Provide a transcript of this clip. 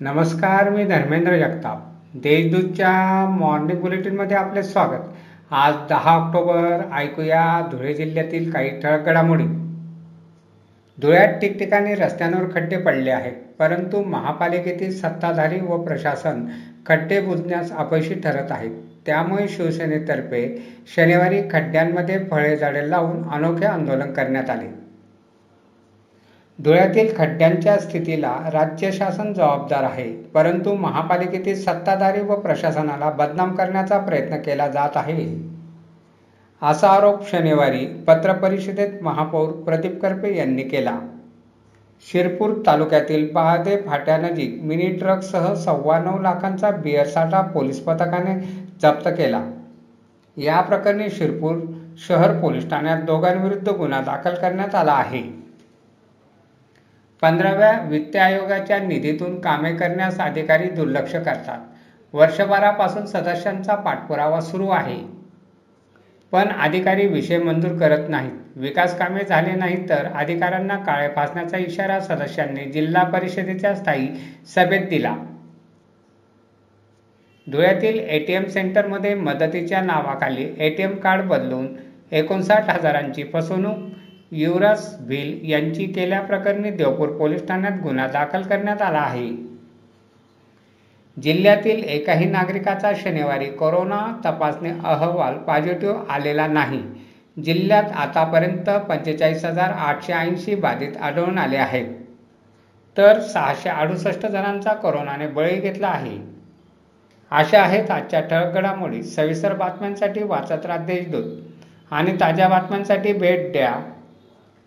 नमस्कार मी धर्मेंद्र जगताप. देशदूतच्या मॉर्निंग बुलेटिनमध्ये आपले स्वागत. आज दहा ऑक्टोबर ऐकूया धुळे जिल्ह्यातील काही ठळक घडामोडी. धुळ्यात ठिकठिकाणी रस्त्यांवर खड्डे पडले आहेत परंतु महापालिकेतील सत्ताधारी व प्रशासन खड्डे बुजण्यास अपयशी ठरत आहेत. त्यामुळे शिवसेनेतर्फे शनिवारी खड्ड्यांमध्ये फळे झाडे लावून अनोखे आंदोलन करण्यात आले. धुळ्यातील खड्ड्यांच्या स्थितीला राज्य शासन जबाबदार आहे परंतु महापालिकेतील सत्ताधारी व प्रशासनाला बदनाम करण्याचा प्रयत्न केला जात आहे. असा आरोप शनिवारी पत्रपरिषदेत महापौर प्रदीप करपे यांनी केला. शिरपूर तालुक्यातील बहादे फाट्यानजीक मिनी ट्रकसह सव्वा नऊ लाखांचा बिअर साठा पोलीस पथकाने जप्त केला. या प्रकरणी शिरपूर शहर पोलीस ठाण्यात दोघांविरुद्ध गुन्हा दाखल करण्यात आला आहे. पंधराव्या वित्त आयोगाच्या निधीतून कामे करण्यास अधिकारी दुर्लक्ष करतात. वर्षभरापासून सदस्यांचा पाठपुरावा सुरू आहे. पण अधिकारी विषय मंजूर करत नाहीत. विकास कामे झाले नाहीत तर अधिकाऱ्यांना काळे फासण्याचा इशारा सदस्यांनी जिल्हा परिषदेच्या स्थायी सभेत दिला. धुळ्यातील एटीएम सेंटरमध्ये मदतीच्या नावाखाली एटीएम कार्ड बदलून एकोणसाठ हजारांची फसवणूक युवराज भिल यांची केल्याप्रकरणी देवपूर पोलीस ठाण्यात गुन्हा दाखल करण्यात आला आहे. जिल्ह्यातील एकाही नागरिकाचा शनिवारी कोरोना तपासणी अहवाल पॉझिटिव्ह आलेला नाही. जिल्ह्यात आतापर्यंत पंचेचाळीस हजार आठशे ऐंशी बाधित आढळून आले आहेत. तर सहाशे अडुसष्ट जणांचा कोरोनाने बळी घेतला आहे. अशा आहेत आजच्या ठळक घडामोडी. सविस्तर बातम्यांसाठी वाचत राहा देशदूत. आणि ताज्या बातम्यांसाठी भेट द्या.